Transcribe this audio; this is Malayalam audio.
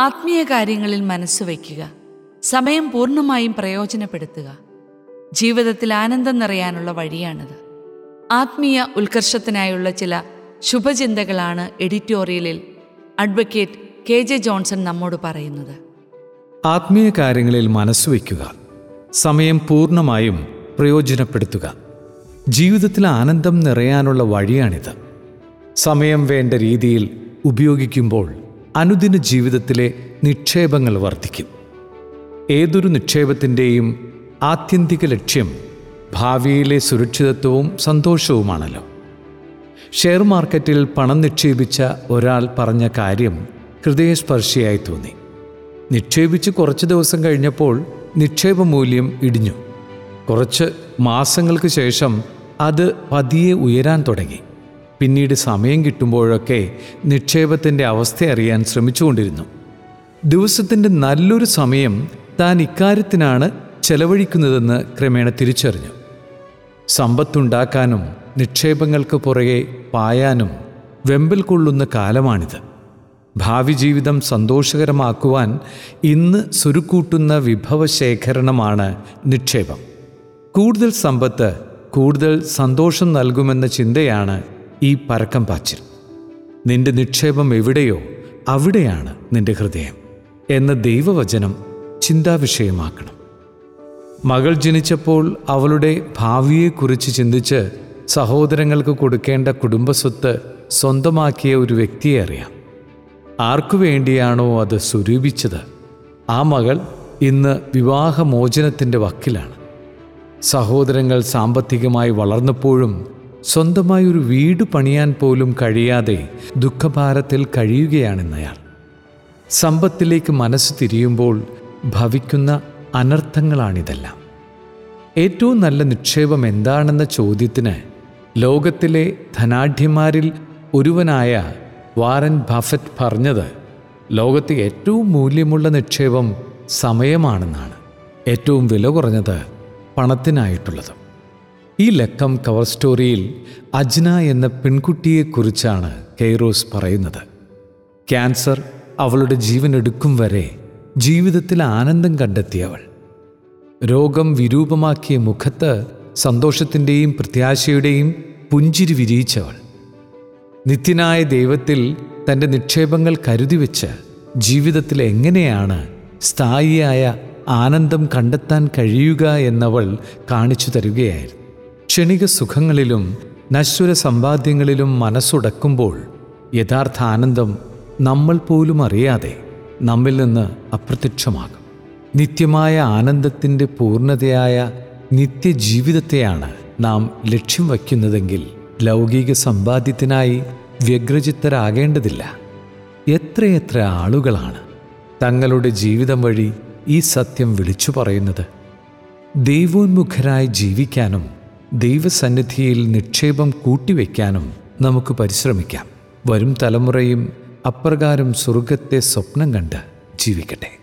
ആത്മീയ കാര്യങ്ങളിൽ മനസ്സ് വയ്ക്കുക. സമയം പൂർണമായും പ്രയോജനപ്പെടുത്തുക. ജീവിതത്തിൽ ആനന്ദം നിറയാനുള്ള വഴിയാണിത്. ആത്മീയ ഉത്കർഷത്തിനായുള്ള ചില ശുഭചിന്തകളാണ് എഡിറ്റോറിയലിൽ അഡ്വക്കേറ്റ് കെ ജെ ജോൺസൺ നമ്മോട് പറയുന്നത്. ആത്മീയ കാര്യങ്ങളിൽ മനസ്സ് വയ്ക്കുക. സമയം പൂർണമായും പ്രയോജനപ്പെടുത്തുക. ജീവിതത്തിൽ ആനന്ദം നിറയാനുള്ള വഴിയാണിത്. സമയം വേണ്ട രീതിയിൽ ഉപയോഗിക്കുമ്പോൾ അനുദിന ജീവിതത്തിലെ നിക്ഷേപങ്ങൾ വർദ്ധിക്കും. ഏതൊരു നിക്ഷേപത്തിന്റെയും ആത്യന്തിക ലക്ഷ്യം ഭാവിയിലെ സുരക്ഷിതത്വവും സന്തോഷവുമാണല്ലോ. ഷെയർ മാർക്കറ്റിൽ പണം നിക്ഷേപിച്ച ഒരാൾ പറഞ്ഞ കാര്യം ഹൃദയസ്പർശിയായി തോന്നി. നിക്ഷേപിച്ച് കുറച്ച് ദിവസം കഴിഞ്ഞപ്പോൾ നിക്ഷേപ മൂല്യം ഇടിഞ്ഞു. കുറച്ച് മാസങ്ങൾക്ക് ശേഷം അത് പതിയെ ഉയരാൻ തുടങ്ങി. പിന്നീട് സമയം കിട്ടുമ്പോഴൊക്കെ നിക്ഷേപത്തിന്റെ അവസ്ഥ അറിയാൻ ശ്രമിച്ചുകൊണ്ടിരുന്നു. ദിവസത്തിന്റെ നല്ലൊരു സമയം താൻ ഇക്കാര്യത്തിനാണ് ചെലവഴിക്കുന്നതെന്ന് ക്രമേണ തിരിച്ചറിഞ്ഞു. സമ്പത്തുണ്ടാക്കാനും നിക്ഷേപങ്ങൾക്ക് പുറകെ പായാനും വെമ്പൽ കൊള്ളുന്ന കാലമാണിത്. ഭാവി ജീവിതം സന്തോഷകരമാക്കുവാൻ ഇന്ന് സുരുക്കൂട്ടുന്ന വിഭവശേഖരണമാണ് നിക്ഷേപം. കൂടുതൽ സമ്പത്ത് കൂടുതൽ സന്തോഷം നൽകുമെന്ന ചിന്തയാണ് ഈ പരക്കം പാച്ചിൽ. നിന്റെ നിക്ഷേപം എവിടെയോ അവിടെയാണ് നിന്റെ ഹൃദയം എന്ന ദൈവവചനം ചിന്താവിഷയമാക്കണം. മകൾ ജനിച്ചപ്പോൾ അവളുടെ ഭാവിയെക്കുറിച്ച് ചിന്തിച്ച് സഹോദരങ്ങൾക്ക് കൊടുക്കേണ്ട കുടുംബസ്വത്ത് സ്വന്തമാക്കിയ ഒരു വ്യക്തിയെ അറിയാം. ആർക്കു വേണ്ടിയാണോ അത് സ്വരൂപിച്ചത്? ആ മകൾ ഇന്ന് വിവാഹമോചനത്തിന്റെ വക്കിലാണ്. സഹോദരങ്ങൾ സാമ്പത്തികമായി വളർന്നപ്പോഴും സ്വന്തമായി ഒരു വീട് പണിയാൻ പോലും കഴിയാതെ ദുഃഖഭാരത്തിൽ കഴിയുകയാണെന്നയാൾ. സമ്പത്തിലേക്ക് മനസ്സ് തിരിയുമ്പോൾ ഭവിക്കുന്ന അനർത്ഥങ്ങളാണിതെല്ലാം. ഏറ്റവും നല്ല നിക്ഷേപം എന്താണെന്ന ചോദ്യത്തിന് ലോകത്തിലെ ധനാഢ്യന്മാരിൽ ഒരുവനായ വാറൻ ബഫറ്റ് പറഞ്ഞത് ലോകത്തെ ഏറ്റവും മൂല്യമുള്ള നിക്ഷേപം സമയമാണെന്നാണ്. ഏറ്റവും വില കുറഞ്ഞത് പണത്തിനായിട്ടുള്ളത്. ഈ ലക്കം കവർ സ്റ്റോറിയിൽ അജ്ന എന്ന പെൺകുട്ടിയെക്കുറിച്ചാണ് കെയ്റോസ് പറയുന്നത്. ക്യാൻസർ അവളുടെ ജീവൻ എടുക്കും വരെ ജീവിതത്തിൽ ആനന്ദം കണ്ടെത്തിയവൾ. രോഗം വിരൂപമാക്കിയ മുഖത്ത് സന്തോഷത്തിന്റെയും പ്രത്യാശയുടെയും പുഞ്ചിരി വിരിയിച്ചവൾ. നിത്യനായ ദൈവത്തിൽ തന്റെ നിക്ഷേപങ്ങൾ കരുതി വെച്ച് ജീവിതത്തിൽ എങ്ങനെയാണ് സ്ഥായിയായ ആനന്ദം കണ്ടെത്താൻ കഴിയുക എന്നവൾ കാണിച്ചു തരികയായിരുന്നു. ക്ഷണിക സുഖങ്ങളിലും നശ്വര സമ്പാദ്യങ്ങളിലും മനസ്സുടക്കുമ്പോൾ യഥാർത്ഥ ആനന്ദം നമ്മൾ പോലും അറിയാതെ നമ്മിൽ നിന്ന് അപ്രത്യക്ഷമാകും. നിത്യമായ ആനന്ദത്തിന്റെ പൂർണതയായ നിത്യജീവിതത്തെയാണ് നാം ലക്ഷ്യം വയ്ക്കുന്നതെങ്കിൽ ലൗകിക സമ്പാദ്യത്തിനായി വ്യഗ്രചിത്തരാകേണ്ടതില്ല. എത്രയെത്ര ആളുകളാണ് തങ്ങളുടെ ജീവിതം വഴി ഈ സത്യം വിളിച്ചു പറയുന്നത്. ദൈവോന്മുഖരായി ജീവിക്കാനും ദൈവസന്നിധിയിൽ നിക്ഷേപം കൂട്ടിവെക്കാനും നമുക്ക് പരിശ്രമിക്കാം. വരും തലമുറയും അപ്രകാരം സ്വർഗത്തെ സ്വപ്നം കണ്ട് ജീവിക്കട്ടെ.